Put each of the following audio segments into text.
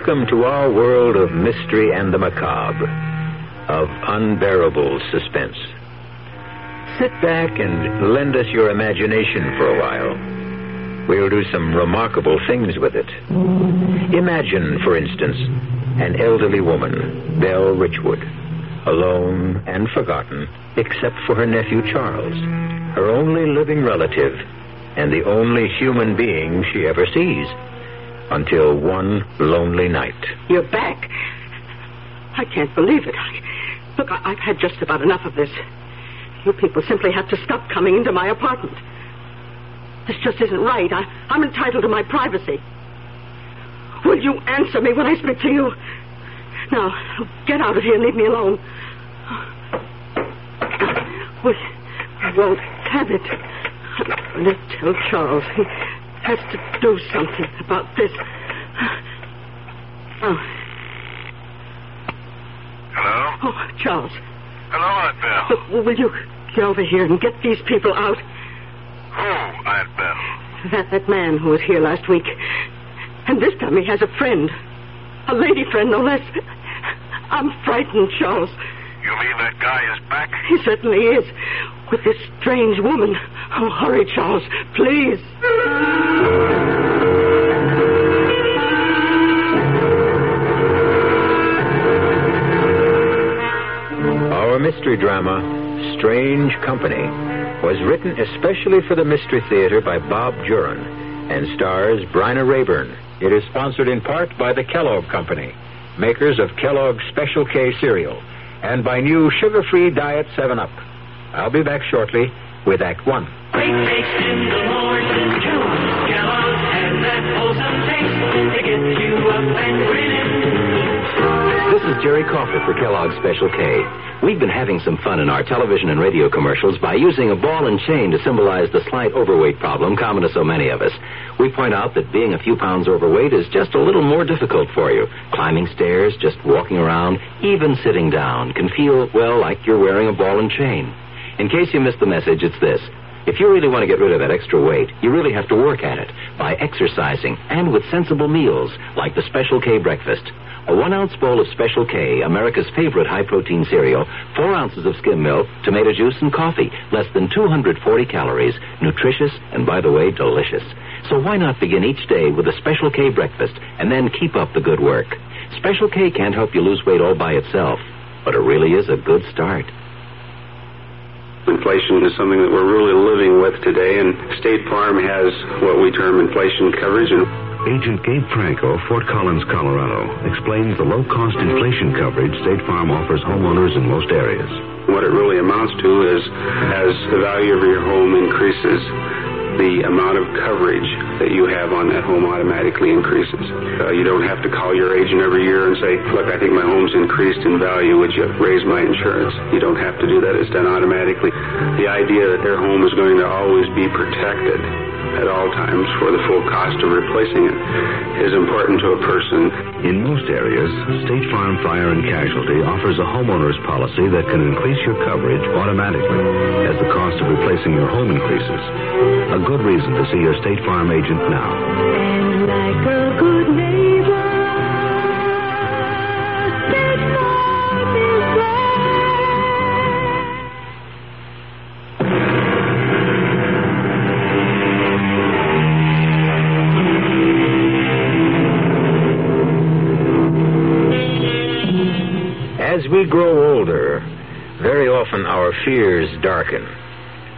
Welcome to our world of mystery and the macabre, of unbearable suspense. Sit back and lend us your imagination for a while. We'll do some remarkable things with it. Imagine, for instance, an elderly woman, Belle Richwood, alone and forgotten, except for her nephew Charles, her only living relative, and the only human being she ever sees until one lonely night. You're back. I can't believe it. I, look, I, I've had just about enough of this. You people simply have to stop coming into my apartment. This just isn't right. I, I'm entitled to my privacy. Will you answer me when I speak to you? Now, get out of here and leave me alone. We, won't have it. Let's tell Charles. He, has to do something about this. Oh. Hello? Oh, Charles. Hello, Aunt Belle. Oh, Look, will you get over here and get these people out? Who, Aunt Belle? That that man who was here last week. And this time he has a friend. A lady friend, no less. I'm frightened, Charles. You mean that guy is back? He certainly is. With this strange woman. Oh, hurry, Charles. Please. Our mystery drama, Strange Company, was written especially for the Mystery Theater by Bob Juhren and stars Bryna Raeburn. It is sponsored in part by the Kellogg Company, makers of Kellogg's Special K cereal, and by new sugar-free Diet 7-Up. I'll be back shortly with Act One. Great taste in the morning. Kellogg's, Kellogg's has that wholesome taste to get you up and grinning. This is Jerry Crawford for Kellogg's Special K. We've been having some fun in our television and radio commercials by using a ball and chain to symbolize the slight overweight problem common to so many of us. We point out that being a few pounds overweight is just a little more difficult for you. Climbing stairs, just walking around, even sitting down can feel, well, like you're wearing a ball and chain. In case you missed the message, it's this. If you really want to get rid of that extra weight, you really have to work at it by exercising and with sensible meals like the Special K breakfast. A one ounce bowl of Special K, America's favorite high protein cereal, four ounces of skim milk, tomato juice, and coffee. Less than 240 calories. Nutritious and, by the way, delicious. So why not begin each day with a Special K breakfast and then keep up the good work? Special K can't help you lose weight all by itself, but it really is a good start. Inflation is something that we're really living with today, and State Farm has what we term inflation coverage. And Agent Gabe Franco, Fort Collins, Colorado, explains the low cost inflation coverage State Farm offers homeowners in most areas. what it really amounts to is as the value of your home increases, the amount of coverage that you have on that home automatically increases. Uh, you don't have to call your agent every year and say, look, I think my home's increased in value. Would you raise my insurance? You don't have to do that. It's done automatically. The idea that their home is going to always be protected at all times for the full cost of replacing it is important to a person. In most areas, State Farm Fire and Casualty offers a homeowner's policy that can increase your coverage automatically as the cost of replacing your home increases. A good reason to see your State Farm agent now. Uh, fears darken,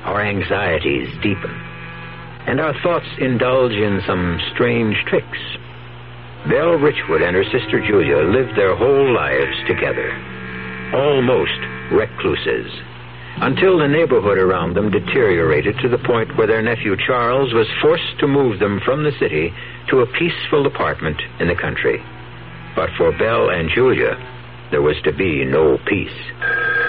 our anxieties deepen, and our thoughts indulge in some strange tricks. Belle Richwood and her sister Julia lived their whole lives together, almost recluses, until the neighborhood around them deteriorated to the point where their nephew Charles was forced to move them from the city to a peaceful apartment in the country. But for Belle and Julia, there was to be no peace.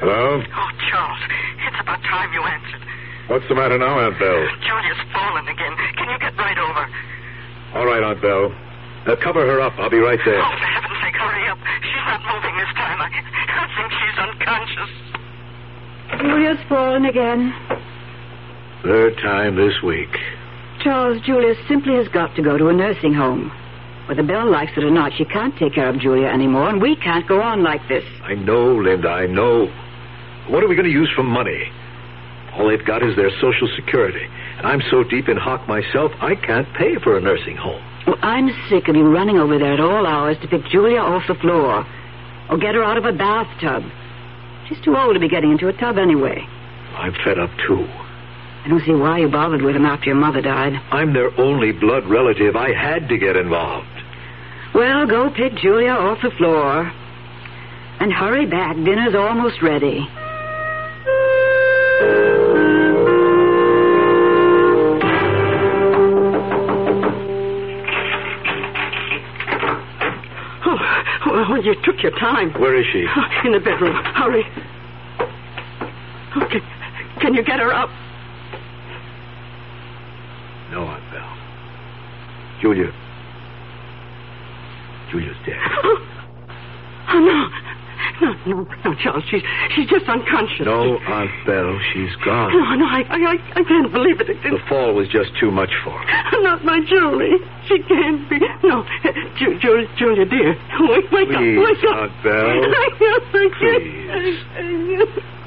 Hello? Oh, Charles, it's about time you answered. What's the matter now, Aunt Belle? Julia's fallen again. Can you get right over? All right, Aunt Belle. Uh, cover her up. I'll be right there. Oh, for heaven's sake, hurry up. She's not moving this time. I, I think she's unconscious. Julia's fallen again. Third time this week. Charles, Julia simply has got to go to a nursing home. Whether Belle likes it or not, she can't take care of Julia anymore, and we can't go on like this. I know, Linda, I know. What are we going to use for money? All they've got is their Social Security. And I'm so deep in hock myself, I can't pay for a nursing home. Well, I'm sick of you running over there at all hours to pick Julia off the floor or get her out of a bathtub. She's too old to be getting into a tub anyway. I'm fed up, too. I don't see why you bothered with them after your mother died. I'm their only blood relative. I had to get involved. Well, go pick Julia off the floor. And hurry back. Dinner's almost ready. Well, you took your time. Where is she? Oh, in the bedroom. Hurry. Okay. Can you get her up? No, Aunt Belle. Julia. Julia's dead. Oh, no. No, no, no, Charles. She's she's just unconscious. No, Aunt Belle, she's gone. No, no, I, I, I- I can't believe it. it, The fall was just too much for her. not my Julie. She can't be. No, Ju- Ju- Julia, dear. Wake, wake Please, up, wake up. Aunt Belle. Please.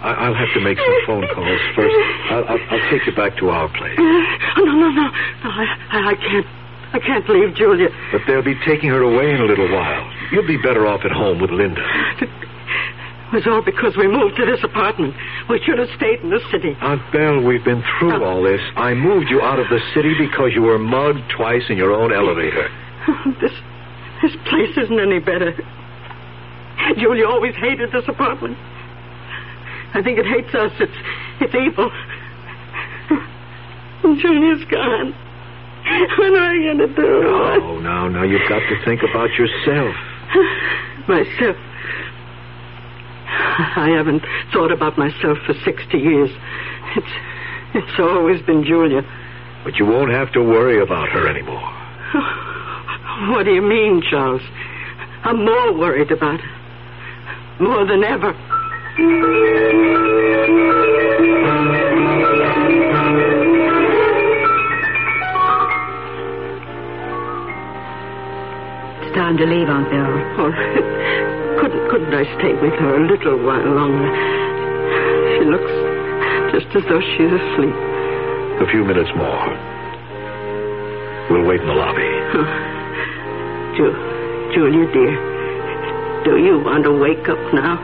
I, I'll have to make some phone calls first. I'll, I'll, I'll take you back to our place. Uh, oh, no, no, no. No, I, I, I can't. I can't leave Julia. But they'll be taking her away in a little while. You'll be better off at home with Linda. It was all because we moved to this apartment. We should have stayed in the city. Aunt Belle, we've been through oh. all this. I moved you out of the city because you were mugged twice in your own elevator. Oh, this this place isn't any better. Julia always hated this apartment. I think it hates us. It's it's evil. Julia's gone. What am I going to do? Oh, now, now, you've got to think about yourself. Myself. I haven't thought about myself for 60 years. It's, it's always been Julia. But you won't have to worry about her anymore. What do you mean, Charles? I'm more worried about her. More than ever. It's time to leave, Aunt Belle. Oh, couldn't, couldn't I stay with her a little while longer? She looks just as though she's asleep. A few minutes more. We'll wait in the lobby. Ju- Julia, dear, do you want to wake up now?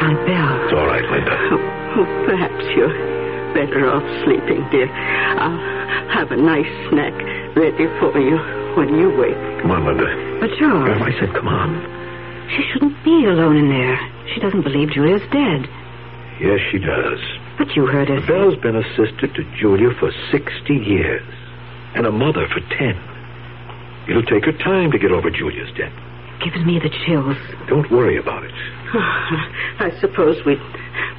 Aunt Belle. It's all right, Linda. Oh, oh, perhaps you're better off sleeping, dear. I'll have a nice snack ready for you when you wake. Come on, Linda. But Charles, I said, come on. She shouldn't be alone in there. She doesn't believe Julia's dead. Yes, she does. But you heard her say... Belle's been a sister to Julia for 60 years, and a mother for 10. It'll take her time to get over Julia's death. Gives me the chills. Don't worry about it. I suppose we'd,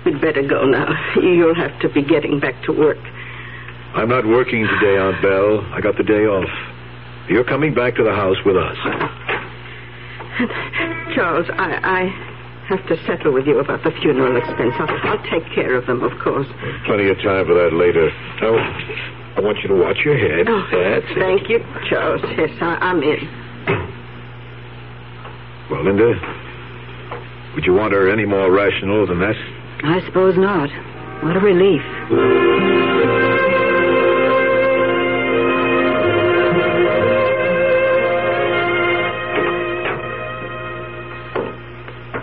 we'd better go now. You'll have to be getting back to work. I'm not working today, Aunt Belle. I got the day off. You're coming back to the house with us. Charles, I, I have to settle with you about the funeral expense. I'll, I'll take care of them, of course. Plenty of time for that later. Oh, I want you to watch your head. Oh, That's it. Thank you, Charles. Yes, I, I'm in. Well, Linda, would you want her any more rational than that? I suppose not. What a relief.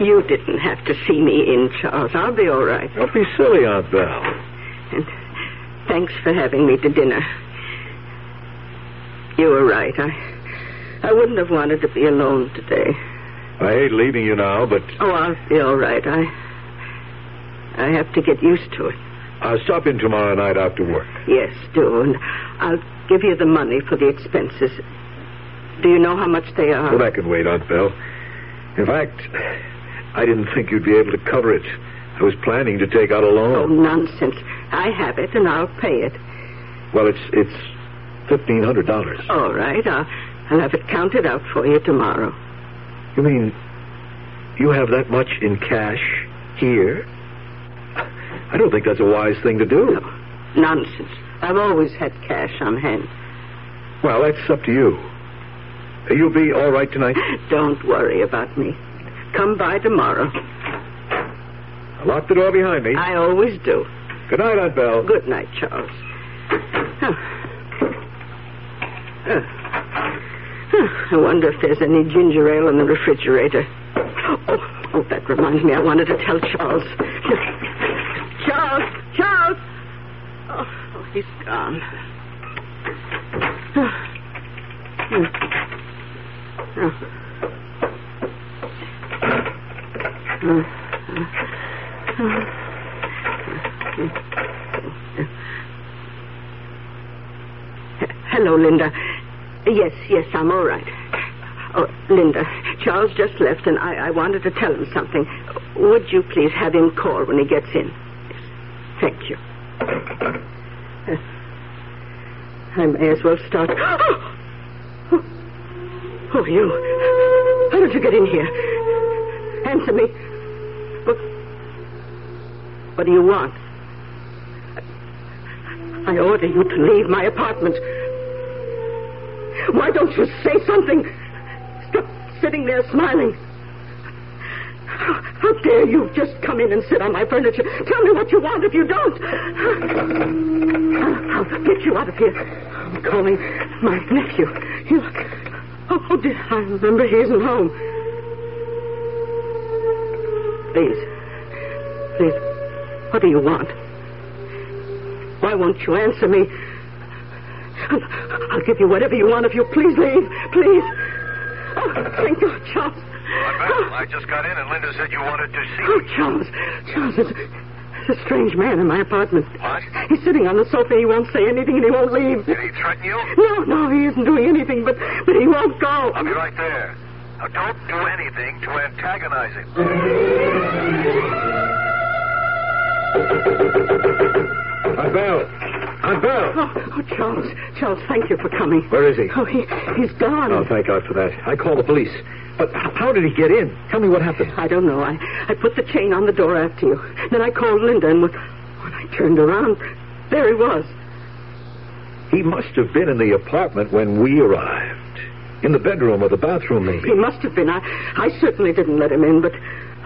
You didn't have to see me in, Charles. I'll be all right. Don't be silly, Aunt Belle. And thanks for having me to dinner. You were right. I, I wouldn't have wanted to be alone today. I hate leaving you now, but Oh, I'll be all right. I, I have to get used to it. I'll stop in tomorrow night after work. Yes, do. And I'll give you the money for the expenses. Do you know how much they are? Well, that can wait, Aunt Belle. In fact, I didn't think you'd be able to cover it. I was planning to take out a loan. Oh, nonsense. I have it, and I'll pay it. Well, it's it's fifteen hundred dollars. All right. I'll, I'll have it counted out for you tomorrow. You mean you have that much in cash here? I don't think that's a wise thing to do. Nonsense. I've always had cash on hand. Well, that's up to you. You'll be all right tonight. Don't worry about me. Come by tomorrow. I Lock the door behind me. I always do. Good night, Aunt Belle. Good night, Charles. Huh. Huh. Huh. I wonder if there's any ginger ale in the refrigerator. Oh, oh, that reminds me. I wanted to tell Charles. Charles, Charles. Oh, oh he's gone. Hmm. Hello, Linda. Yes, yes, I'm all right. Oh, Linda, Charles just left, and I, I wanted to tell him something. Would you please have him call when he gets in? Thank you. Uh, I may as well start. Oh, oh, you. How did you get in here? Answer me. What, do you want? I order you to leave my apartment. Why don't you say something? Stop sitting there smiling. How, dare you just come in and sit on my furniture? Tell me what you want if you don't. I'll, get you out of here. I'm calling my nephew. He'll... Oh, oh, dear, I remember he isn't home. Please. Please. What do you want? Why won't you answer me? I'll, I'll give you whatever you want if you please leave. Please. Oh, thank God, Charles. I just got in, and Linda said you wanted to see Oh, Charles. Charles, there's, there's a strange man in my apartment. What? He's sitting on the sofa. He won't say anything and he won't leave. Did he threaten you? No, no, he isn't doing anything, but, but he won't go. I'll be right there. Now, don't do anything to antagonize him. Aunt Belle! Aunt Belle! Oh, oh, Charles. Charles, thank you for coming. Where is he? Oh, he, he's gone. Oh, thank God for that. I called the police. But how did he get in? Tell me what happened. I don't know. I, I put the chain on the door after you. Then I called Linda, and when, when I turned around, there he was. He must have been in the apartment when we arrived. In the bedroom or the bathroom, maybe. He must have been. I, I certainly didn't let him in, but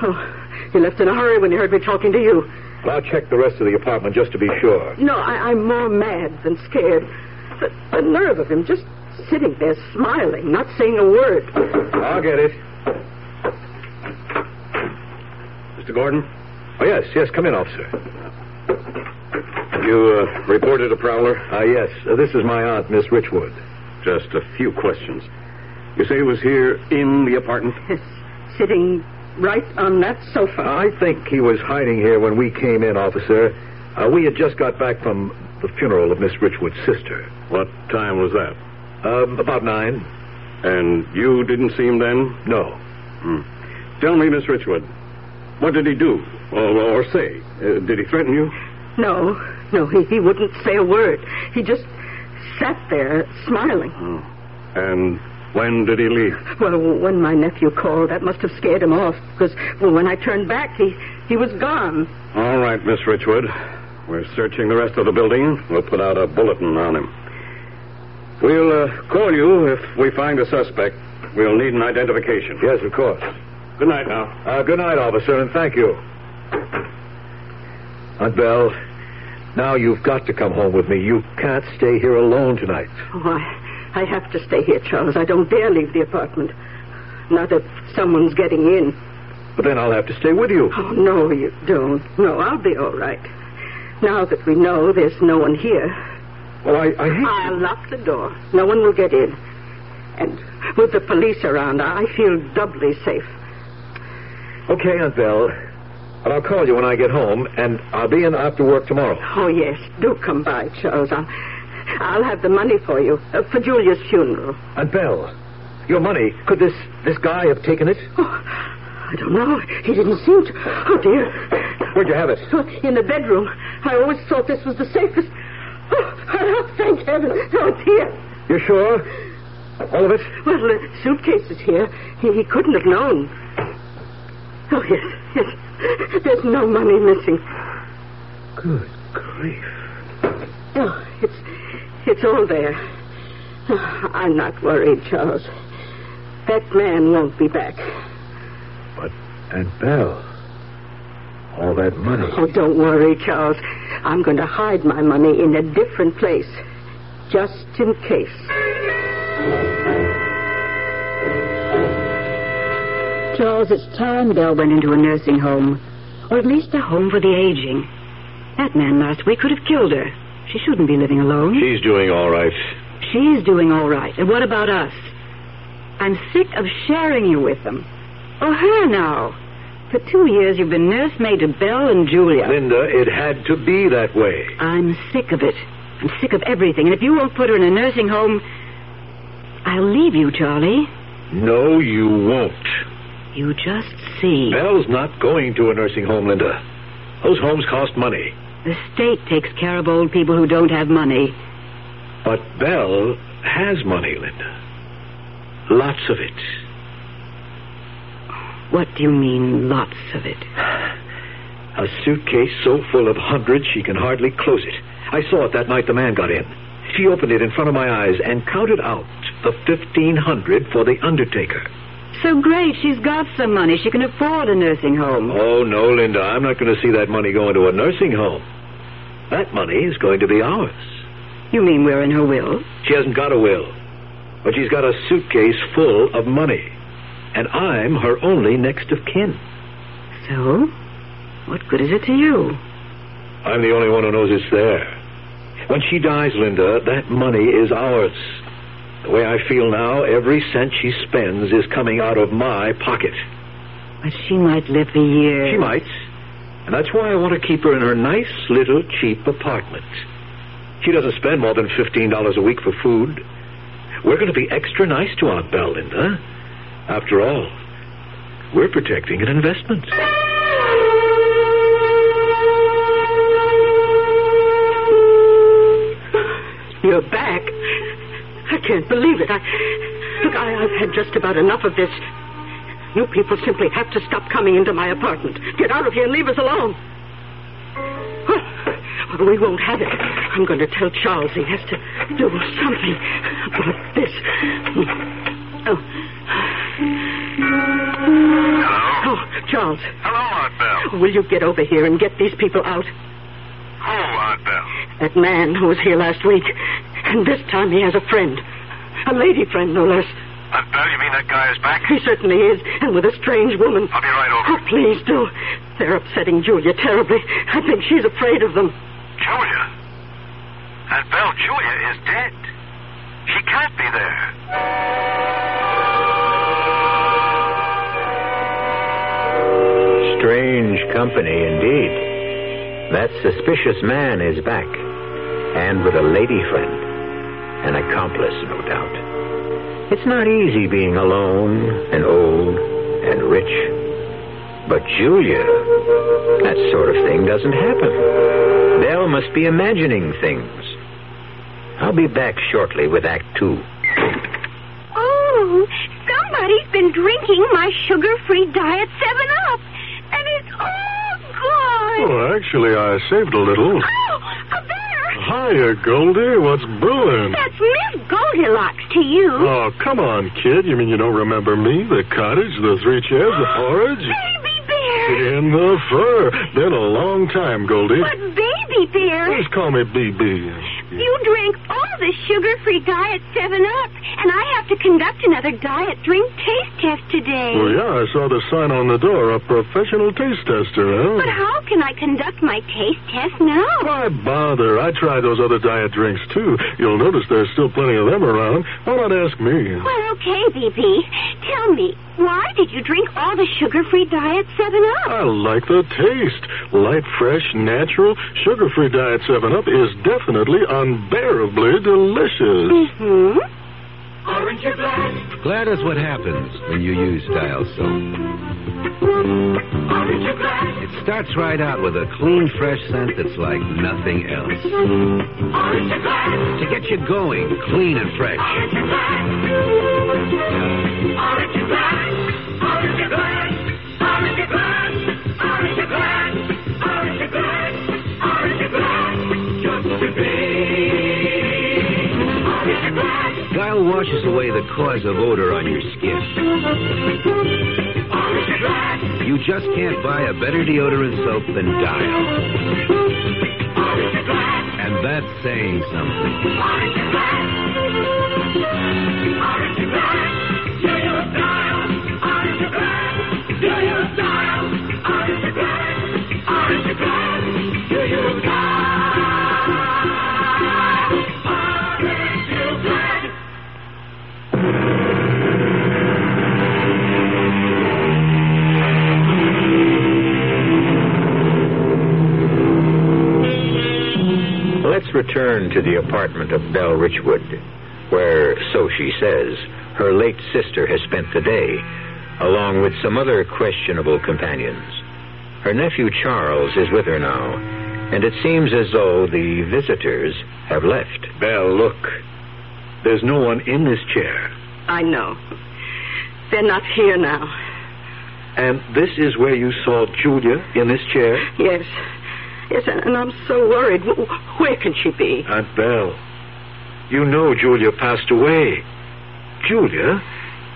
oh, he left in a hurry when he heard me talking to you. Well, I'll check the rest of the apartment just to be sure. No, I, I'm more mad than scared. The, the nerve of him just sitting there smiling, not saying a word. I'll get it. Mr. Gordon, Oh, yes, yes. Come in, officer. you uh, reported a prowler? Ah, yes. Uh, this is my aunt, Miss Richwood. Just a few questions. You say he was here in the apartment? Yes, sitting right on that sofa. I think he was hiding here when we came in, officer. Uh, we had just got back from the funeral of Miss Richwood's sister. What time was that? Um, about nine. And you didn't see him then? No. Hmm. Tell me, Miss Richwood, what did he do? Or, or say? Uh, did he threaten you? No, no, he, he wouldn't say a word. He just sat there smiling. Oh. And when did he leave? Well, when my nephew called, that must have scared him off, because well, when I turned back, he, he was gone. All right, Miss Richwood. We're searching the rest of the building. We'll put out a bulletin on him. We'll uh, call you if we find a suspect. We'll need an identification. Yes, of course. Good night now. Uh, good night, officer, and thank you. Aunt Belle, now you've got to come home with me. You can't stay here alone tonight. Oh, I, I have to stay here, Charles. I don't dare leave the apartment. Not if someone's getting in. But then I'll have to stay with you. Oh, no, you don't. No, I'll be all right. Now that we know there's no one here, Well, I, I hate. I'll lock the door. No one will get in. And with the police around, I feel doubly safe. Okay, Aunt Belle. But I'll call you when I get home, and I'll be in after work tomorrow. Oh, yes. Do come by, Charles. I'll, I'll have the money for you, uh, for Julia's funeral. Aunt Belle, Your money. Could this this guy have taken it? Oh, I don't know. He didn't seem to. Oh, dear. Where'd you have it? In the bedroom. I always thought this was the safest. Oh, oh, thank heaven. Oh, dear. You're sure? All of it? Well, the suitcase is here. He, he couldn't have known. Oh, yes, yes. There's no money missing. Good grief. Oh, it's, it's all there. I'm not worried, Charles. That man won't be back. But Aunt Belle, all that money. Oh, don't worry, Charles. I'm going to hide my money in a different place, just in case. Charles, it's time Belle went into a nursing home. Or at least a home for the aging. That man last week could have killed her. She shouldn't be living alone. She's doing all right. She's doing all right. And what about us? I'm sick of sharing you with them. Oh, her now. For two years, you've been nursemaid to Belle and Julia. Linda, it had to be that way. I'm sick of it. I'm sick of everything. And if you won't put her in a nursing home, I'll leave you, Charlie. No, you won't. You just see. Belle's not going to a nursing home, Linda. Those homes cost money. The state takes care of old people who don't have money. But Belle has money, Linda. Lots of it. What do you mean, lots of it? A suitcase so full of hundreds she can hardly close it. I saw it that night the man got in. She opened it in front of my eyes and counted out the fifteen hundred for the undertaker. So great. She's got some money. She can afford a nursing home. Oh, no, Linda. I'm not going to see that money go into a nursing home. That money is going to be ours. You mean we're in her will? She hasn't got a will, but she's got a suitcase full of money. And I'm her only next of kin. So? What good is it to you? I'm the only one who knows it's there. When she dies, Linda, that money is ours. The way I feel now, every cent she spends is coming out of my pocket. But she might live for years. She might. And that's why I want to keep her in her nice little cheap apartment. She doesn't spend more than $15 a week for food. We're going to be extra nice to Aunt Belinda. After all, we're protecting an investment. You're back. I can't believe it. I, look, I, I've had just about enough of this. You people simply have to stop coming into my apartment. Get out of here and leave us alone. Well, we won't have it. I'm going to tell Charles he has to do something about this. Oh. Oh, Charles. Hello, Aunt Belle. Will you get over here and get these people out? Who, Aunt Belle? That man who was here last week. And this time he has a friend. A lady friend, no less. Aunt Belle, you mean that guy is back? He certainly is, and with a strange woman. I'll be right over. Oh, please do. They're upsetting Julia terribly. I think she's afraid of them. Julia? Aunt Belle, Julia is dead. She can't be there. Strange company indeed. That suspicious man is back, and with a lady friend. An accomplice, no doubt. It's not easy being alone and old and rich. But Julia, that sort of thing doesn't happen. Belle must be imagining things. I'll be back shortly with Act Two. Oh, somebody's been drinking my sugar-free diet 7-Up. And it's all gone. Oh, actually, I saved a little. Oh, a bear. Hiya, Goldie. What's brewing? That's Miss Goldilocks to you. Oh, come on, kid. You mean you don't remember me? The cottage, the three chairs, the porridge? Baby. In the fur. Been a long time, Goldie. But baby bear, Just call me BB. you drank all the sugar-free diet 7-Up, and I have to conduct another diet drink taste test today. Well, yeah, I saw the sign on the door, a professional taste tester, huh? But how can I conduct my taste test now? Why bother? I tried those other diet drinks, too. You'll notice there's still plenty of them around. Why not ask me? Well, okay, BB. Tell me, why did you drink all the sugar-free diet 7-Up? I like the taste. Light, fresh, natural, sugar-free Diet 7-Up is definitely unbearably delicious. Mm-hmm. Orange Aren't you glad? Glad is what happens when you use Dial soap. It starts right out with a clean, fresh scent that's like nothing else. To get you going, clean and fresh. Glad? Washes away the cause of odor on your skin. You just can't buy a better deodorant soap than Dial. And that's saying something. Do you dial? Let's return to the apartment of Belle Richwood, where, so she says, her late sister has spent the day, along with some other questionable companions. Her nephew Charles is with her now, and it seems as though the visitors have left. Belle, look. There's no one in this chair. I know. They're not here now. And this is where you saw Julia in this chair? Yes. Yes, and, and I'm so worried. Where can she be? Aunt Belle, you know Julia passed away. Julia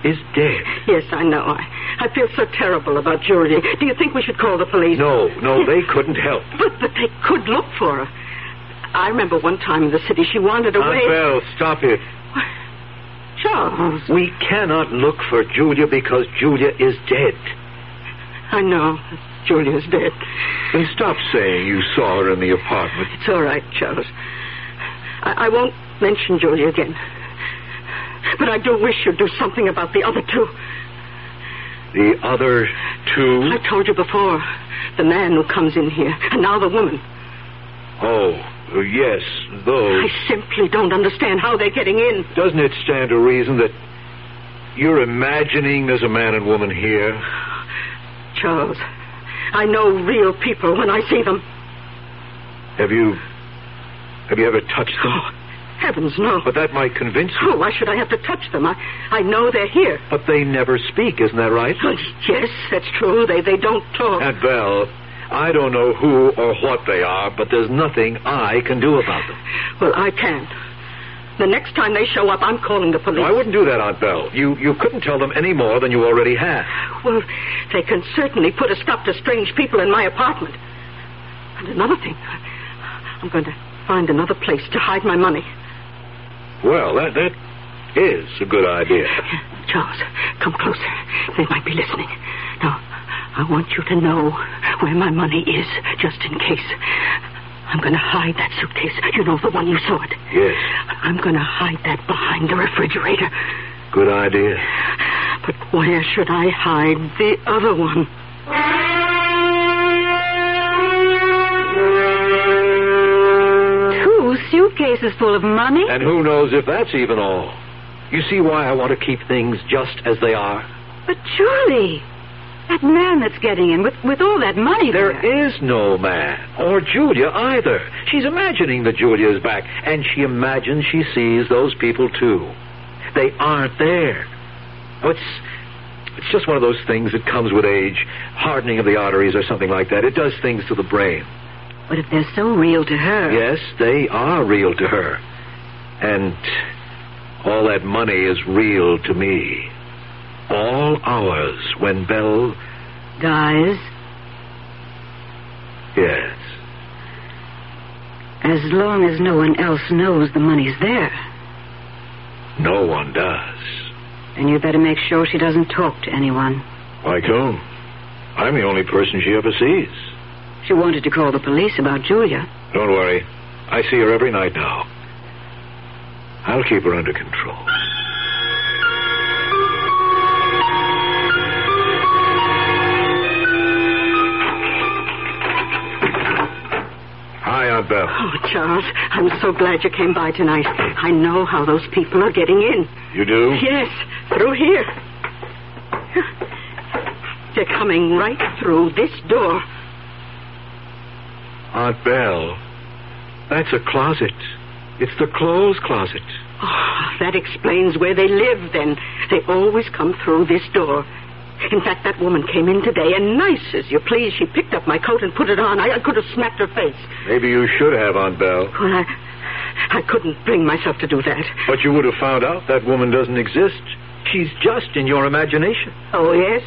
is dead. Yes, I know. I, I feel so terrible about Julia. Do you think we should call the police? No, no, they couldn't help. But, but they could look for her. I remember one time in the city she wandered away. Aunt Belle, stop it. Charles. We cannot look for Julia because Julia is dead. I know. Julia's dead. Then stop saying you saw her in the apartment. It's all right, Charles. I, I won't mention Julia again. But I do wish you'd do something about the other two. The other two? I told you before. The man who comes in here, and now the woman. Oh, yes, those. I simply don't understand how they're getting in. Doesn't it stand to reason that you're imagining there's a man and woman here? Charles, I know real people when I see them. Have you. Have you ever touched them? Oh, heavens, no. But that might convince you. Oh, why should I have to touch them? I, I know they're here. But they never speak, isn't that right? Oh, yes, that's true. They, they don't talk. Aunt Belle, I don't know who or what they are, but there's nothing I can do about them. Well, I can. The next time they show up, I'm calling the police. No, I wouldn't do that, Aunt Belle. You you couldn't tell them any more than you already have. Well, they can certainly put a stop to strange people in my apartment. And another thing, I'm going to find another place to hide my money. Well, that that is a good idea. Charles, come closer. They might be listening. Now, I want you to know where my money is, just in case. I'm going to hide that suitcase. You know, the one you saw it. Yes, I'm going to hide that behind the refrigerator. good idea. But where should I hide the other one? Two suitcases full of money? And who knows if that's even all. You see why I want to keep things just as they are? But Julie, that man that's getting in with, with all that money There there. is no man, or Julia either. She's imagining that Julia is back, and she imagines she sees those people too. They aren't there. Oh, it's it's just one of those things that comes with age, hardening of the arteries or something like that. It does things to the brain. But if they're so real to her. Yes, they are real to her, and all that money is real to me. All hours when Belle. Dies, Yes. as long as no one else knows the money's there. No one does. And you better make sure she doesn't talk to anyone. Like whom? I'm the only person she ever sees. She wanted to call the police about Julia. Don't worry. I see her every night now. I'll keep her under control. Belle. Oh, Charles, I'm so glad you came by tonight. I know how those people are getting in. You do? Yes, through here. They're coming right through this door. Aunt Belle, that's a closet. It's the clothes closet. Oh, that explains where they live, then. They always come through this door. In fact, that woman came in today, and nice as you please, she picked up my coat and put it on. I, I could have smacked her face. Maybe you should have, Aunt Belle. Well, I, I couldn't bring myself to do that. But you would have found out that woman doesn't exist. She's just in your imagination. Oh, yes?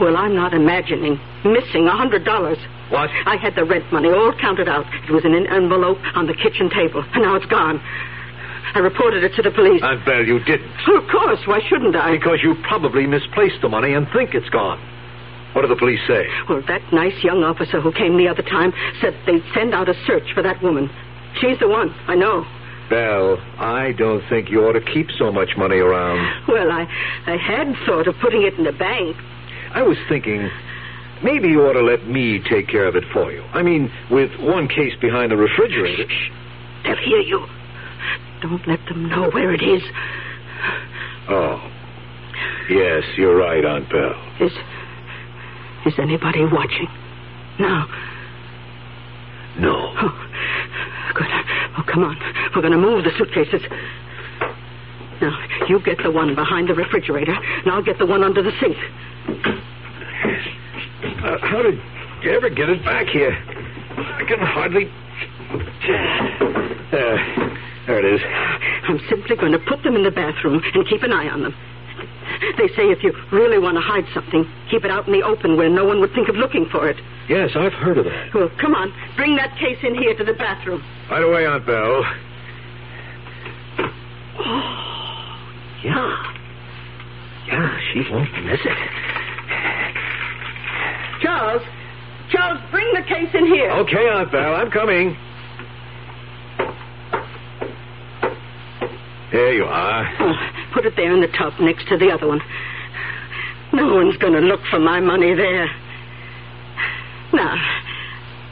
Well, I'm not imagining. Missing a hundred dollars. What? I had the rent money all counted out. It was in an envelope on the kitchen table, and now it's gone. I reported it to the police. Aunt Belle, you didn't. Well, of course. Why shouldn't I? Because you probably misplaced the money and think it's gone. What do the police say? Well, that nice young officer who came the other time said they'd send out a search for that woman. She's the one. I know. Belle, I don't think you ought to keep so much money around. Well, I, I had thought of putting it in the bank. I was thinking maybe you ought to let me take care of it for you. I mean, with one case behind the refrigerator. They'll hear you. Don't let them know where it is. Oh. Yes, you're right, Aunt Belle. Is is anybody watching? No. No. Oh, good. Oh, come on. We're going to move the suitcases. Now, you get the one behind the refrigerator, and I'll get the one under the sink. Uh, how did you ever get it back here? I can hardly. There. There it is. I'm simply going to put them in the bathroom and keep an eye on them. They say if you really want to hide something, keep it out in the open where no one would think of looking for it. Yes, I've heard of that. Well, come on. Bring that case in here to the bathroom. Right away, Aunt Belle. Oh, Yeah. Yeah, she won't miss it. Charles. Charles, bring the case in here. Okay, Aunt Belle, I'm coming. There you are. Oh, put it there in the tub next to the other one. No one's going to look for my money there. Now,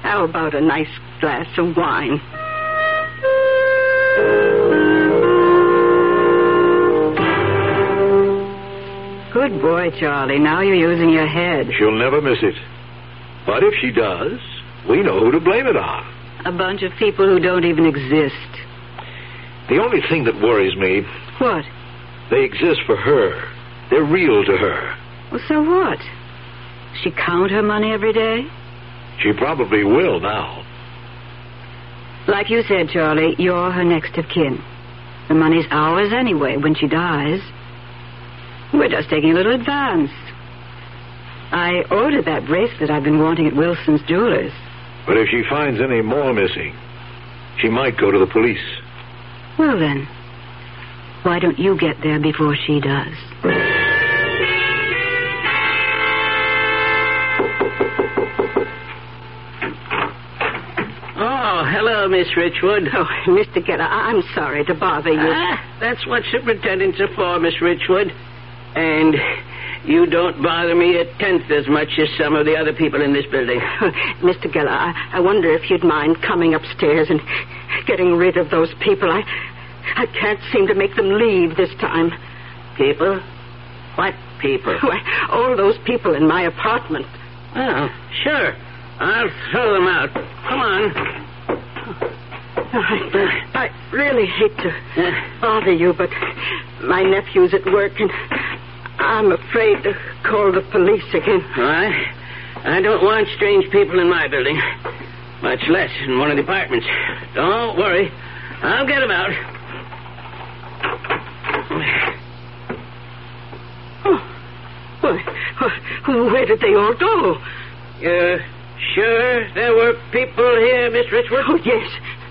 how about a nice glass of wine? Good boy, Charlie. Now you're using your head. She'll never miss it. But if she does, we know who to blame it on. A bunch of people who don't even exist. The only thing that worries me, What? they exist for her. They're real to her. Well, so what? She count her money every day? She probably will now. Like you said, Charlie, you're her next of kin. The money's ours anyway when she dies. We're just taking a little advance. I ordered that bracelet I've been wanting at Wilson's Jewelers. But if she finds any more missing, she might go to the police. Well, then, why don't you get there before she does? Oh, hello, Miss Richwood. Oh, Mr. Getter, I- I'm sorry to bother you. Ah, that's what superintendents are for, Miss Richwood. And you don't bother me a tenth as much as some of the other people in this building. Mr. Geller, I, I wonder if you'd mind coming upstairs and getting rid of those people. I, I can't seem to make them leave this time. People? What people? Why, all those people in my apartment. Oh, sure. I'll throw them out. Come on. I, I really hate to bother you, but my nephew's at work and I'm afraid to call the police again. I, I don't want strange people in my building, much less in one of the apartments. Don't worry. I'll get them out. Oh, why, where did they all go? You sure there were people here, Miss Richwood? Oh, yes.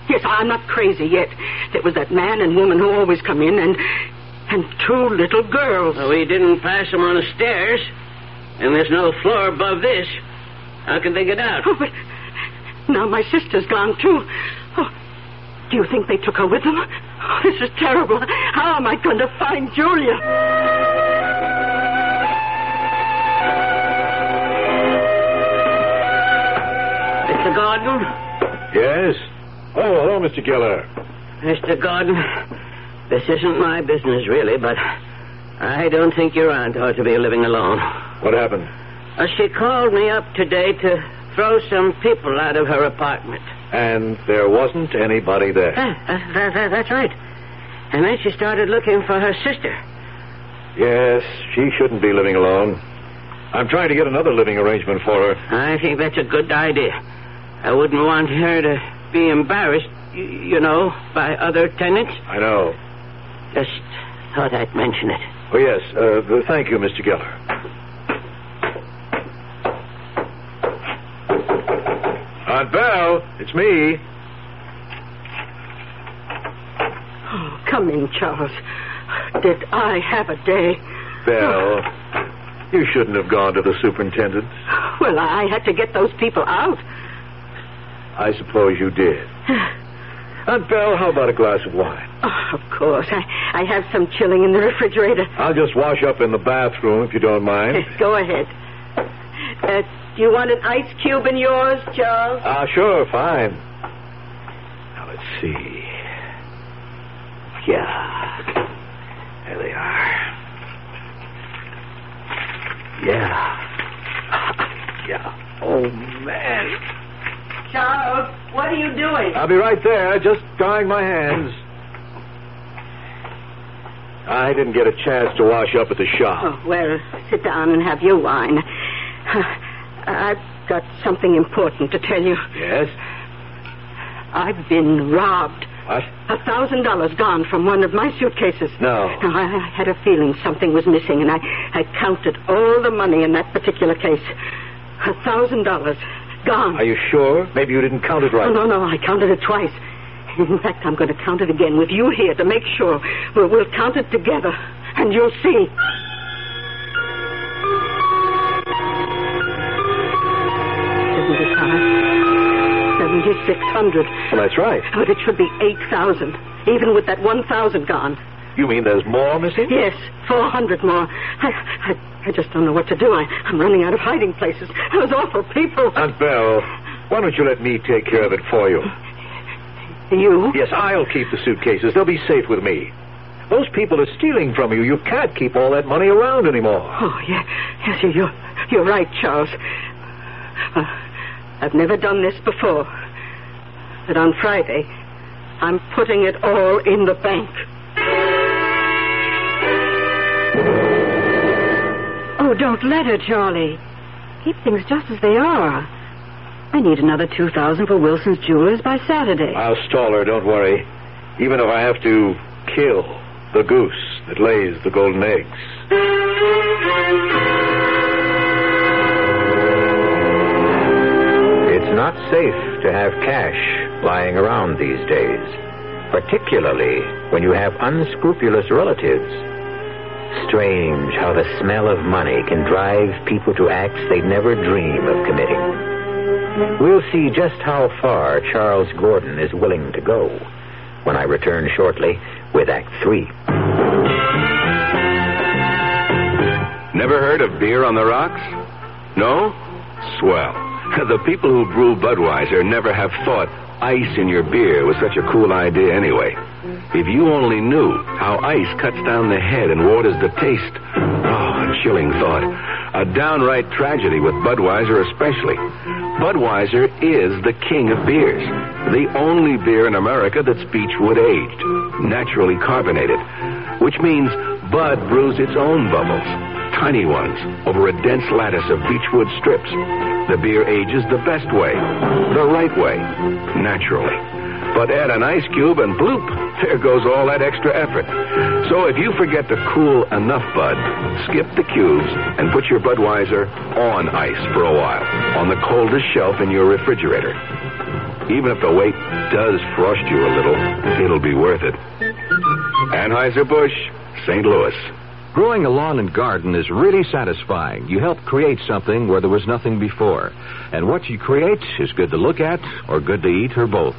Yes, I'm not crazy yet. There was that man and woman who always come in, and and two little girls. Well, we didn't pass them on the stairs, and there's no floor above this. How can they get out? Oh, but now my sister's gone too. Oh, do you think they took her with them? Oh, this is terrible. How am I going to find Julia? Mr. Gordon? Yes? Oh, hello, Mr. Geller. Mr. Gordon, this isn't my business, really, but I don't think your aunt ought to be living alone. What happened? Uh, she called me up today to throw some people out of her apartment. And there wasn't anybody there. Ah, uh, that, that, that's right. And then she started looking for her sister. Yes, she shouldn't be living alone. I'm trying to get another living arrangement for her. I think that's a good idea. I wouldn't want her to be embarrassed, you know, by other tenants. I know. Just thought I'd mention it. Oh, yes. Uh, thank you, Mr. Geller. Aunt Belle, it's me. Oh, come in, Charles. Did I have a day? Belle, you shouldn't have gone to the superintendent. Well, I had to get those people out. I suppose you did. Aunt Belle, how about a glass of wine? Oh, of course. I, I have some chilling in the refrigerator. I'll just wash up in the bathroom if you don't mind. Go ahead. Uh, do you want an ice cube in yours, Charles? Ah, sure, fine. Now, let's see. Yeah. There they are. Yeah. Yeah. Oh, man. Charles, what are you doing? I'll be right there, just drying my hands. I didn't get a chance to wash up at the shop. Oh, well, sit down and have your wine. I've got something important to tell you. Yes? I've been robbed. What? A thousand dollars gone from one of my suitcases. No. Now, I, I had a feeling something was missing, and I, I counted all the money in that particular case. A thousand dollars gone. Are you sure? Maybe you didn't count it right. Oh, no, no, I counted it twice. In fact, I'm going to count it again with you here to make sure. We'll, we'll count it together, and you'll see. Seventy-six hundred. Well, that's right. But it should be eight thousand, even with that one thousand gone. You mean there's more missing? Yes, four hundred more. I, I, I just don't know what to do. I, I'm running out of hiding places. Those awful people. Aunt Belle, why don't you let me take care of it for you? You? Yes, I'll keep the suitcases. They'll be safe with me. Those people are stealing from you. You can't keep all that money around anymore. Oh, yeah. Yes, you- you're, you're right, Charles. Uh, I've never done this before. But on Friday, I'm putting it all in the bank. Don't let her, Charlie. Keep things just as they are. I need another 2000 for Wilson's Jewelers by Saturday. I'll stall her, don't worry. Even if I have to kill the goose that lays the golden eggs. It's not safe to have cash lying around these days, particularly when you have unscrupulous relatives. Strange how the smell of money can drive people to acts they never dream of committing. We'll see just how far Charles Gordon is willing to go when I return shortly with Act Three. Never heard of beer on the rocks? No? Swell. The people who brew Budweiser never have thought ice in your beer was such a cool idea anyway. If you only knew how ice cuts down the head and waters the taste. Oh, a chilling thought. A downright tragedy with Budweiser especially. Budweiser is the king of beers. The only beer in America that's beechwood aged, naturally carbonated, which means Bud brews its own bubbles, tiny ones, over a dense lattice of beechwood strips. The beer ages the best way, the right way, naturally. But add an ice cube and bloop, there goes all that extra effort. So if you forget to cool enough Bud, skip the cubes and put your Budweiser on ice for a while on the coldest shelf in your refrigerator. Even if the wait does frost you a little, it'll be worth it. Anheuser-Busch, St. Louis. Growing a lawn and garden is really satisfying. You help create something where there was nothing before. And what you create is good to look at or good to eat or both.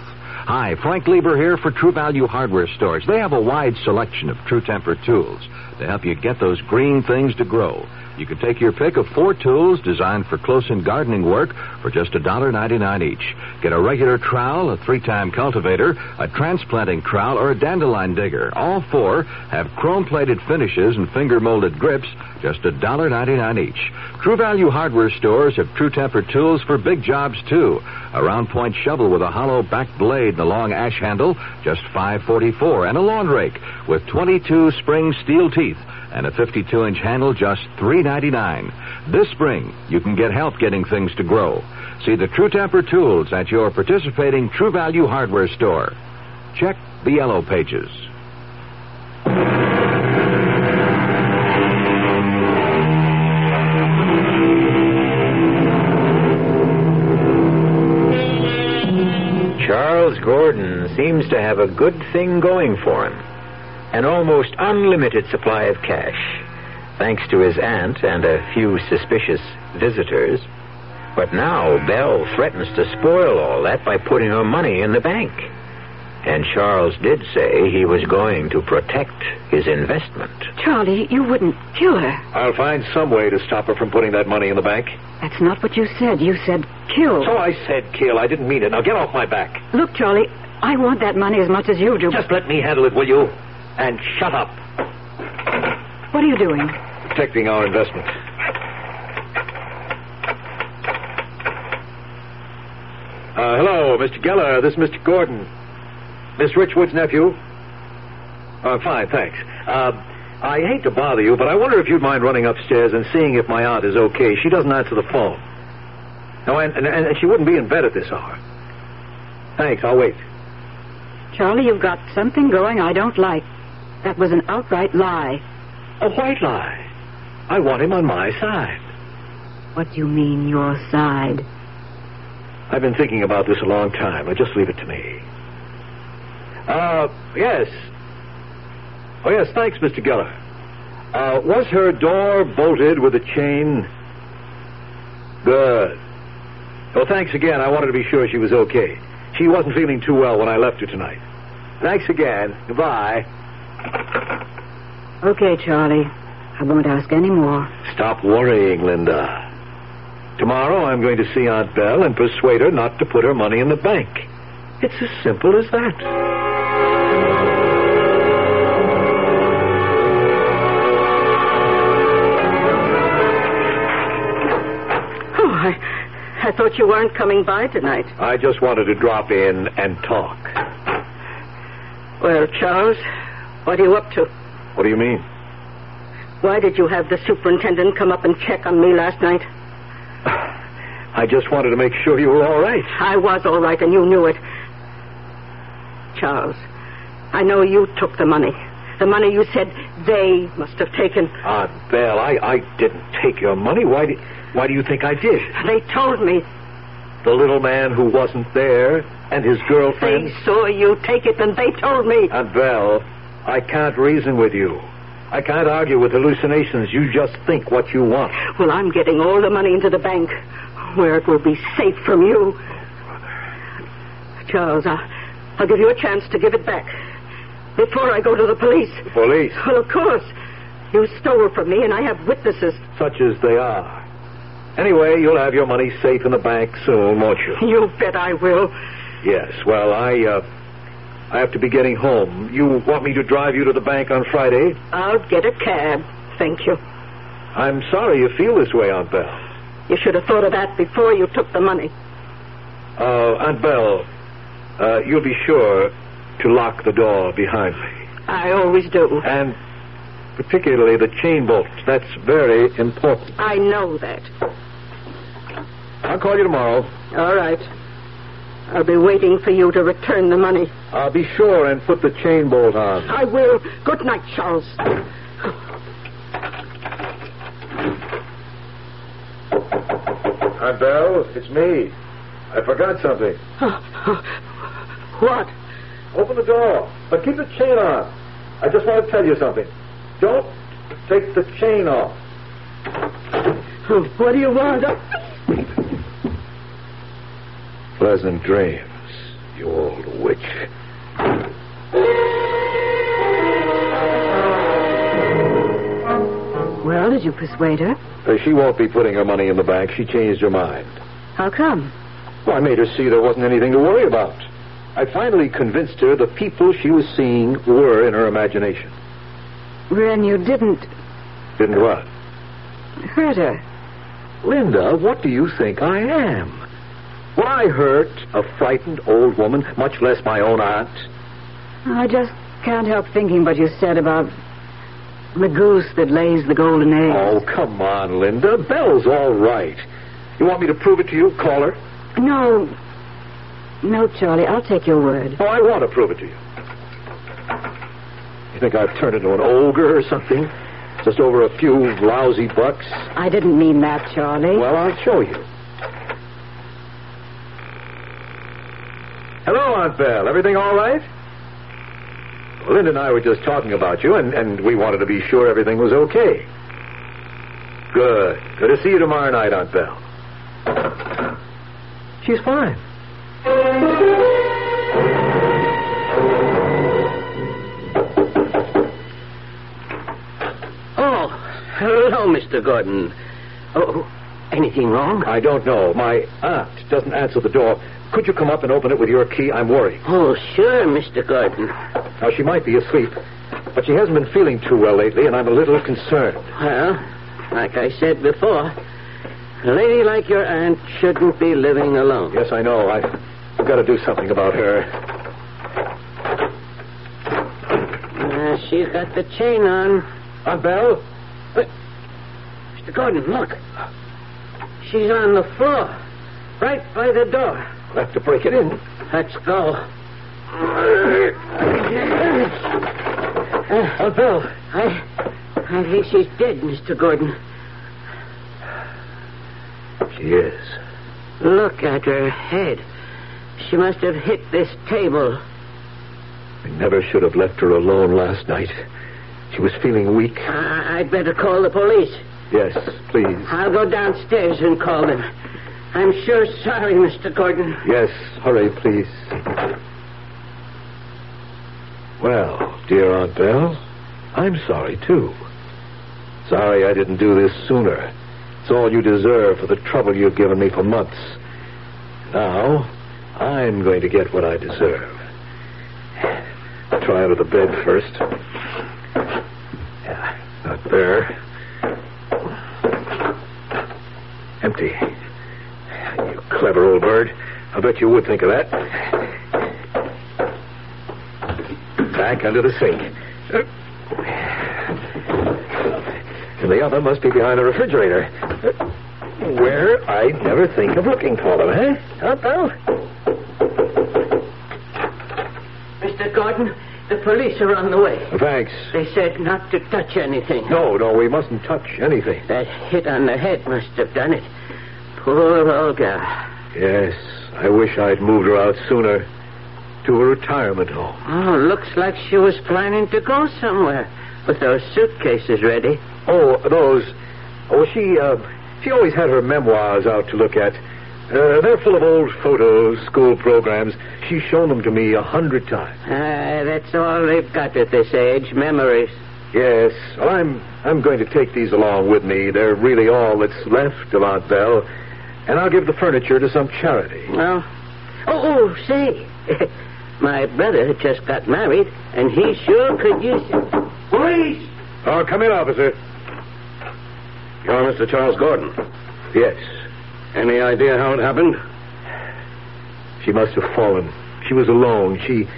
Hi, Frank Lieber here for True Value Hardware Stores. They have a wide selection of True Temper tools to help you get those green things to grow. You can take your pick of four tools designed for close-in gardening work for just $1.99 each. Get a regular trowel, a three-tine cultivator, a transplanting trowel, or a dandelion digger. All four have chrome-plated finishes and finger-molded grips, just $1.99 each. True Value hardware stores have True Temper tools for big jobs, too. A round-point shovel with a hollow back blade and a long ash handle, just $5.44. And a lawn rake with 22 spring steel teeth and a 52-inch handle, just $3.99. This spring, you can get help getting things to grow. See the True Temper tools at your participating True Value hardware store. Check the yellow pages. Charles Gordon seems to have a good thing going for him an almost unlimited supply of cash, thanks to his aunt and a few suspicious visitors. But now Belle threatens to spoil all that by putting her money in the bank. And Charles did say he was going to protect his investment. Charlie, you wouldn't kill her. I'll find some way to stop her from putting that money in the bank. That's not what you said. You said kill. So I said kill. I didn't mean it. Now get off my back. Look, Charlie, I want that money as much as you do. Just let me handle it, will you? And shut up. What are you doing? Protecting our investment. Uh, hello, Mr. Geller. This is Mr. Gordon. Miss Richwood's nephew. Uh, fine, thanks. Uh, I hate to bother you, but I wonder if you'd mind running upstairs and seeing if my aunt is okay. She doesn't answer the phone. No, and, and, and she wouldn't be in bed at this hour. Thanks, I'll wait. Charlie, you've got something going I don't like. That was an outright lie. A white lie. I want him on my side. What do you mean, your side? I've been thinking about this a long time. Now just leave it to me. Uh, yes. Oh, yes, thanks, Mr. Geller. Uh, was her door bolted with a chain? Good. Well, thanks again. I wanted to be sure she was okay. She wasn't feeling too well when I left her tonight. Thanks again. Goodbye. Okay, Charlie. I won't ask any more. Stop worrying, Linda. Tomorrow I'm going to see Aunt Belle and persuade her not to put her money in the bank. It's as simple as that. Oh, I, I thought you weren't coming by tonight. I just wanted to drop in and talk. Well, Charles, what are you up to? What do you mean? Why did you have the superintendent come up and check on me last night? I just wanted to make sure you were all right. I was all right, and you knew it. Charles, I know you took the money. The money you said they must have taken. Aunt Belle, I, I didn't take your money. Why do, why do you think I did? They told me. The little man who wasn't there and his girlfriend. They saw you take it, and they told me. Aunt Belle, I can't reason with you. I can't argue with hallucinations. You just think what you want. Well, I'm getting all the money into the bank, where it will be safe from you. Charles, I'll, I'll give you a chance to give it back. Before I go to the police. The police? Well, of course. You stole from me, and I have witnesses. Such as they are. Anyway, you'll have your money safe in the bank soon, won't you? You bet I will. Yes. Well, I, uh, I have to be getting home. You want me to drive you to the bank on Friday? I'll get a cab. Thank you. I'm sorry you feel this way, Aunt Belle. You should have thought of that before you took the money. Uh, Aunt Belle, uh, you'll be sure to lock the door behind me. I always do. And particularly the chain bolt. That's very important. I know that. I'll call you tomorrow. All right. I'll be waiting for you to return the money. I'll be sure and put the chain bolt on. I will. Good night, Charles. Aunt Belle, it's me. I forgot something. What? Open the door, but keep the chain on. I just want to tell you something. Don't take the chain off. What do you want? Pleasant dreams, you old witch. Well, did you persuade her? Uh, she won't be putting her money in the bank. She changed her mind. How come? Well, I made her see there wasn't anything to worry about. I finally convinced her the people she was seeing were in her imagination. Ren, you didn't Didn't what? hurt her. Linda, what do you think I am? Would I hurt a frightened old woman, much less my own aunt? I just can't help thinking what you said about the goose that lays the golden eggs. Oh, come on, Linda. Belle's all right. You want me to prove it to you? Call her. No. No, Charlie, I'll take your word. Oh, I want to prove it to you. You think I've turned into an ogre or something? Just over a few lousy bucks? I didn't mean that, Charlie. Well, I'll show you. Hello, Aunt Belle. Everything all right? Well, Linda and I were just talking about you, and, and we wanted to be sure everything was okay. Good. Good to see you tomorrow night, Aunt Belle. She's fine. Oh, hello, Mr. Gordon. Oh, anything wrong? I don't know. My aunt doesn't answer the door. Could you come up and open it with your key? I'm worried. Oh, sure, Mr. Gordon. Now, she might be asleep, but she hasn't been feeling too well lately, and I'm a little concerned. Well, like I said before, a lady like your aunt shouldn't be living alone. Yes, I know. I, I've got to do something about her. Uh, she's got the chain on. Aunt Belle? But, Mr. Gordon, look. She's on the floor, right by the door. We'll have to break it in. Let's go. Uh, Aunt Belle. I, I think she's dead, Mr. Gordon. She is. Look at her head. She must have hit this table. I never should have left her alone last night. She was feeling weak. I- I'd better call the police. Yes, please. I'll go downstairs and call them. I'm sure sorry, Mr. Gordon. Yes, hurry, please. Well, dear Aunt Belle, I'm sorry, too. Sorry I didn't do this sooner. It's all you deserve for the trouble you've given me for months. Now, I'm going to get what I deserve. I'll try out of the bed first. Yeah, not there. Empty. You clever old bird. I bet you would think of that. Back under the sink. And the other must be behind the refrigerator. Where I'd never think of looking for them, eh? Up, Belle? Mr. Gordon, the police are on the way. Thanks. They said not to touch anything. No, no, we mustn't touch anything. That hit on the head must have done it. Poor Olga. Yes, I wish I'd moved her out sooner to a retirement home. Oh, looks like she was planning to go somewhere with those suitcases ready. Oh, those. Oh, she, uh, she always had her memoirs out to look at. Uh, they're full of old photos, school programs. She's shown them to me a hundred times. Ah, that's all they've got at this age, memories. Yes, well, I'm I'm going to take these along with me. They're really all that's left of Aunt Belle, and I'll give the furniture to some charity. Well, oh, oh, say, my brother just got married, and he sure could use it. Police! Oh, come in, officer. You're Mr. Charles Gordon. Yes, Any idea how it happened? she must have fallen. She was alone. She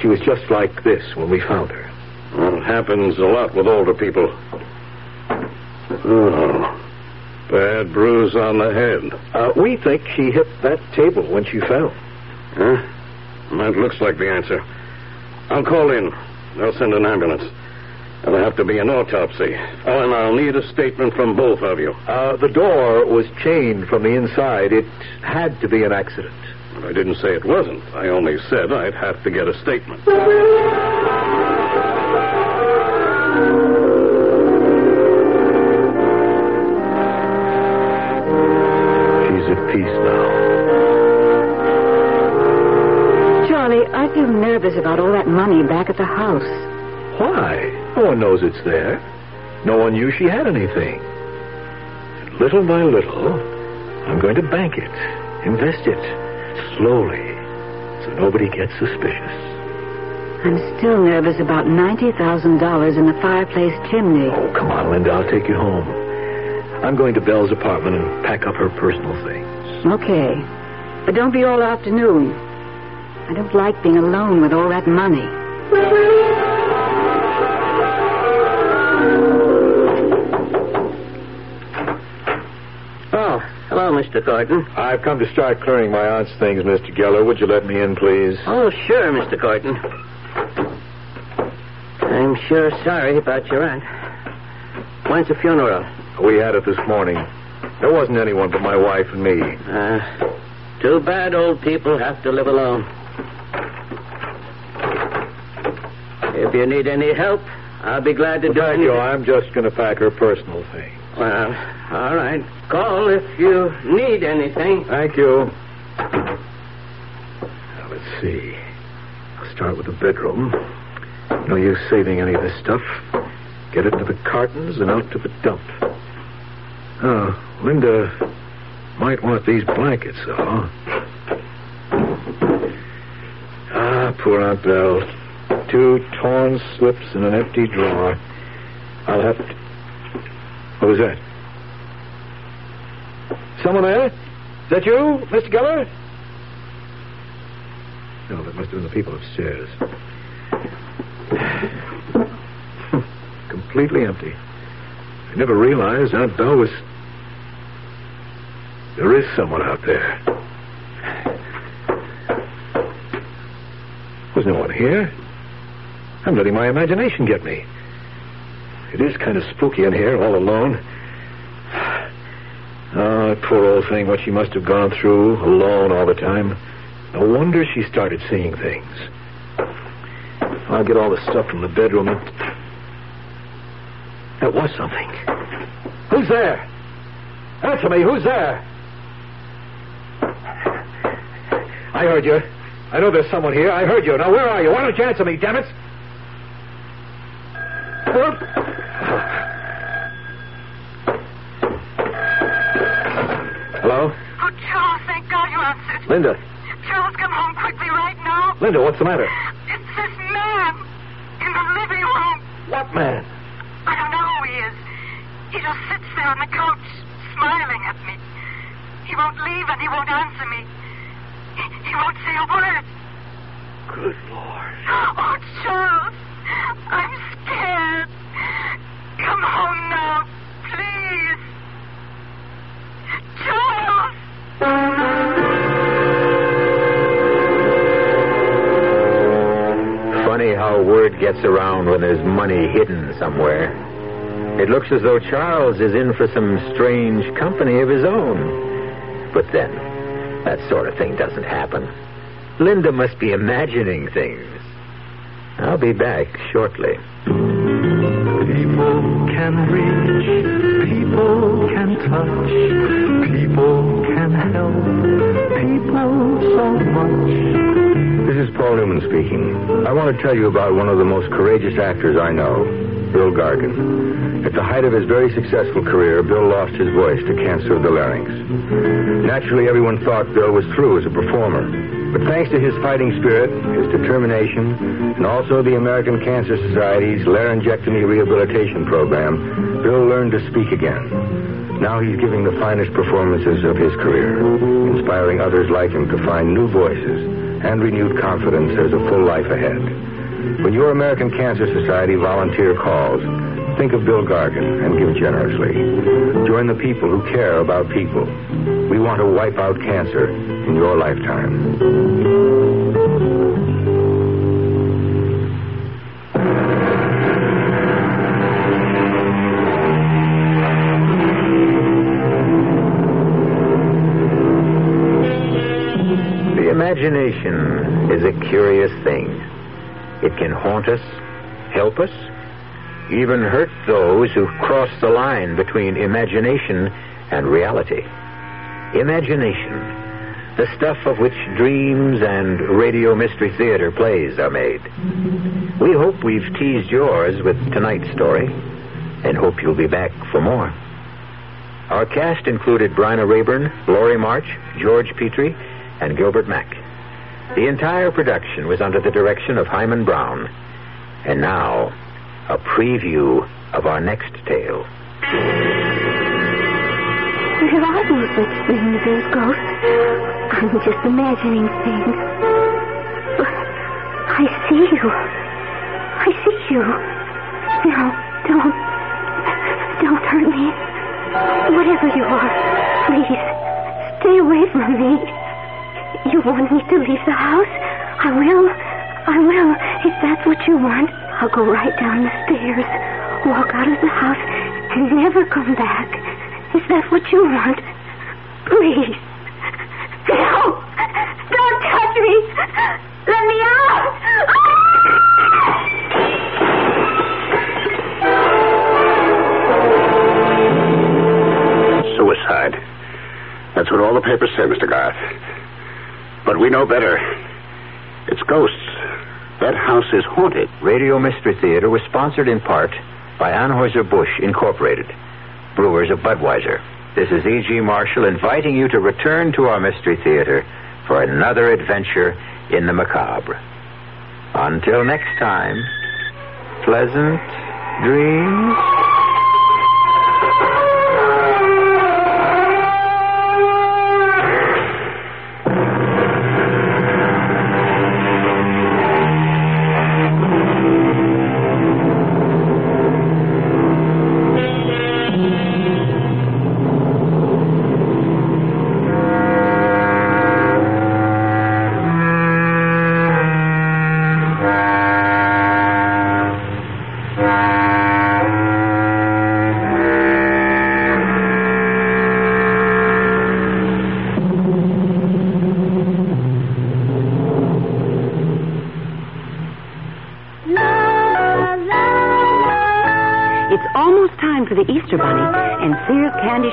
she was just like this when we found her. Well, it happens a lot with older people. Oh. Bad bruise on the head. Uh, we think she hit that table when she fell. Huh? That looks like the answer. I'll call in. They'll send an ambulance. There'll have to be an autopsy. Oh, and I'll need a statement from both of you. Uh, the door was chained from the inside. It had to be an accident. I didn't say it wasn't. I only said I'd have to get a statement. She's at peace now. Charlie, I feel nervous about all that money back at the house. Why? No one knows it's there. No one knew she had anything. And little by little, I'm going to bank it, invest it, slowly, so nobody gets suspicious. I'm still nervous about $90,000 in the fireplace chimney. Oh, come on, Linda. I'll take you home. I'm going to Belle's apartment and pack up her personal things. Okay. But don't be all afternoon. I don't like being alone with all that money. Oh, hello, Mr. Gordon. I've come to start clearing my aunt's things, Mr. Geller. Would you let me in, please? Oh, sure, Mr. Gordon. I'm sure sorry about your aunt. When's the funeral? We had it this morning. There wasn't anyone but my wife and me. Uh, too bad old people have to live alone. If you need any help, I'll be glad to Well, do thank anything. you. I'm just going to pack her personal things. Well, all right. Call if you need anything. Thank you. Now, let's see. I'll start with the bedroom. No use saving any of this stuff. Get it to the cartons and out to the dump. Oh, Linda might want these blankets, though. Ah, poor Aunt Belle. Two torn slips in an empty drawer. I'll have to. What was that? Someone there? Is that you, Mr. Geller? No, that must have been the people upstairs. Completely empty. I never realized Aunt Belle was. There is someone out there. There's no one here. I'm letting my imagination get me. It is kind of spooky in here, all alone. Oh, poor old thing, what she must have gone through, alone all the time. No wonder she started seeing things. I'll get all the stuff from the bedroom and. That was something. Who's there? Answer me, who's there? I heard you. I know there's someone here. I heard you. Now, where are you? Why don't you answer me, damn it? Hello? Oh, Charles, thank God you answered. Linda. Charles, come home quickly right now. Linda, what's the matter? It's this man in the living room. What man? I don't know who he is. He just sits there on the couch, smiling at me. He won't leave and he won't answer me. Gets around when there's money hidden somewhere. It looks as though Charles is in for some strange company of his own. But then, that sort of thing doesn't happen. Linda must be imagining things. I'll be back shortly. People can reach, people can touch, people can help, people so much. This is Paul Newman speaking. I want to tell you about one of the most courageous actors I know, Bill Gargan. At the height of his very successful career, Bill lost his voice to cancer of the larynx. Naturally, everyone thought Bill was through as a performer. But thanks to his fighting spirit, his determination, and also the American Cancer Society's laryngectomy rehabilitation program, Bill learned to speak again. Now he's giving the finest performances of his career, inspiring others like him to find new voices and renewed confidence there's a full life ahead. When your American Cancer Society volunteer calls, think of Bill Gargan and give generously. Join the people who care about people. We want to wipe out cancer in your lifetime. Imagination is a curious thing. It can haunt us, help us, even hurt those who cross the line between imagination and reality. Imagination, the stuff of which dreams and radio mystery theater plays are made. We hope we've teased yours with tonight's story. and hope you'll be back for more. Our cast included Bryna Raeburn, Lori March, George Petrie, and Gilbert Mack. The entire production was under the direction of Himan Brown. And now, a preview of our next tale. There are no such things as ghosts. I'm just imagining things. But I see you. I see you. Now, don't. Don't hurt me. Whatever you are, please, stay away from me. You want me to leave the house? I will. I will. If that's what you want, I'll go right down the stairs, walk out of the house, and never come back. Is that what you want? Please. No! Don't touch me! Let me out! Suicide. That's what all the papers say, Mr. Garth. But we know better. It's ghosts. That house is haunted. Radio Mystery Theater was sponsored in part by Anheuser-Busch Incorporated, brewers of Budweiser. This is E.G. Marshall inviting you to return to our Mystery Theater for another adventure in the macabre. Until next time, pleasant dreams.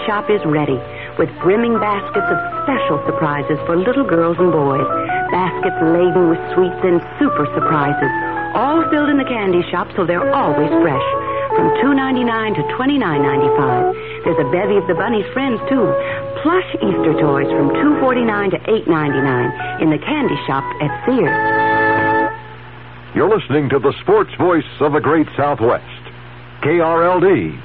Shop is ready with brimming baskets of special surprises for little girls and boys. Baskets laden with sweets and super surprises, all filled in the candy shop so they're always fresh. From $2.99 to $29.95. There's a bevy of the bunny's friends, too. Plush Easter toys from $2.49 to $8.99 in the candy shop at Sears. You're listening to the sports voice of the great Southwest. KRLD,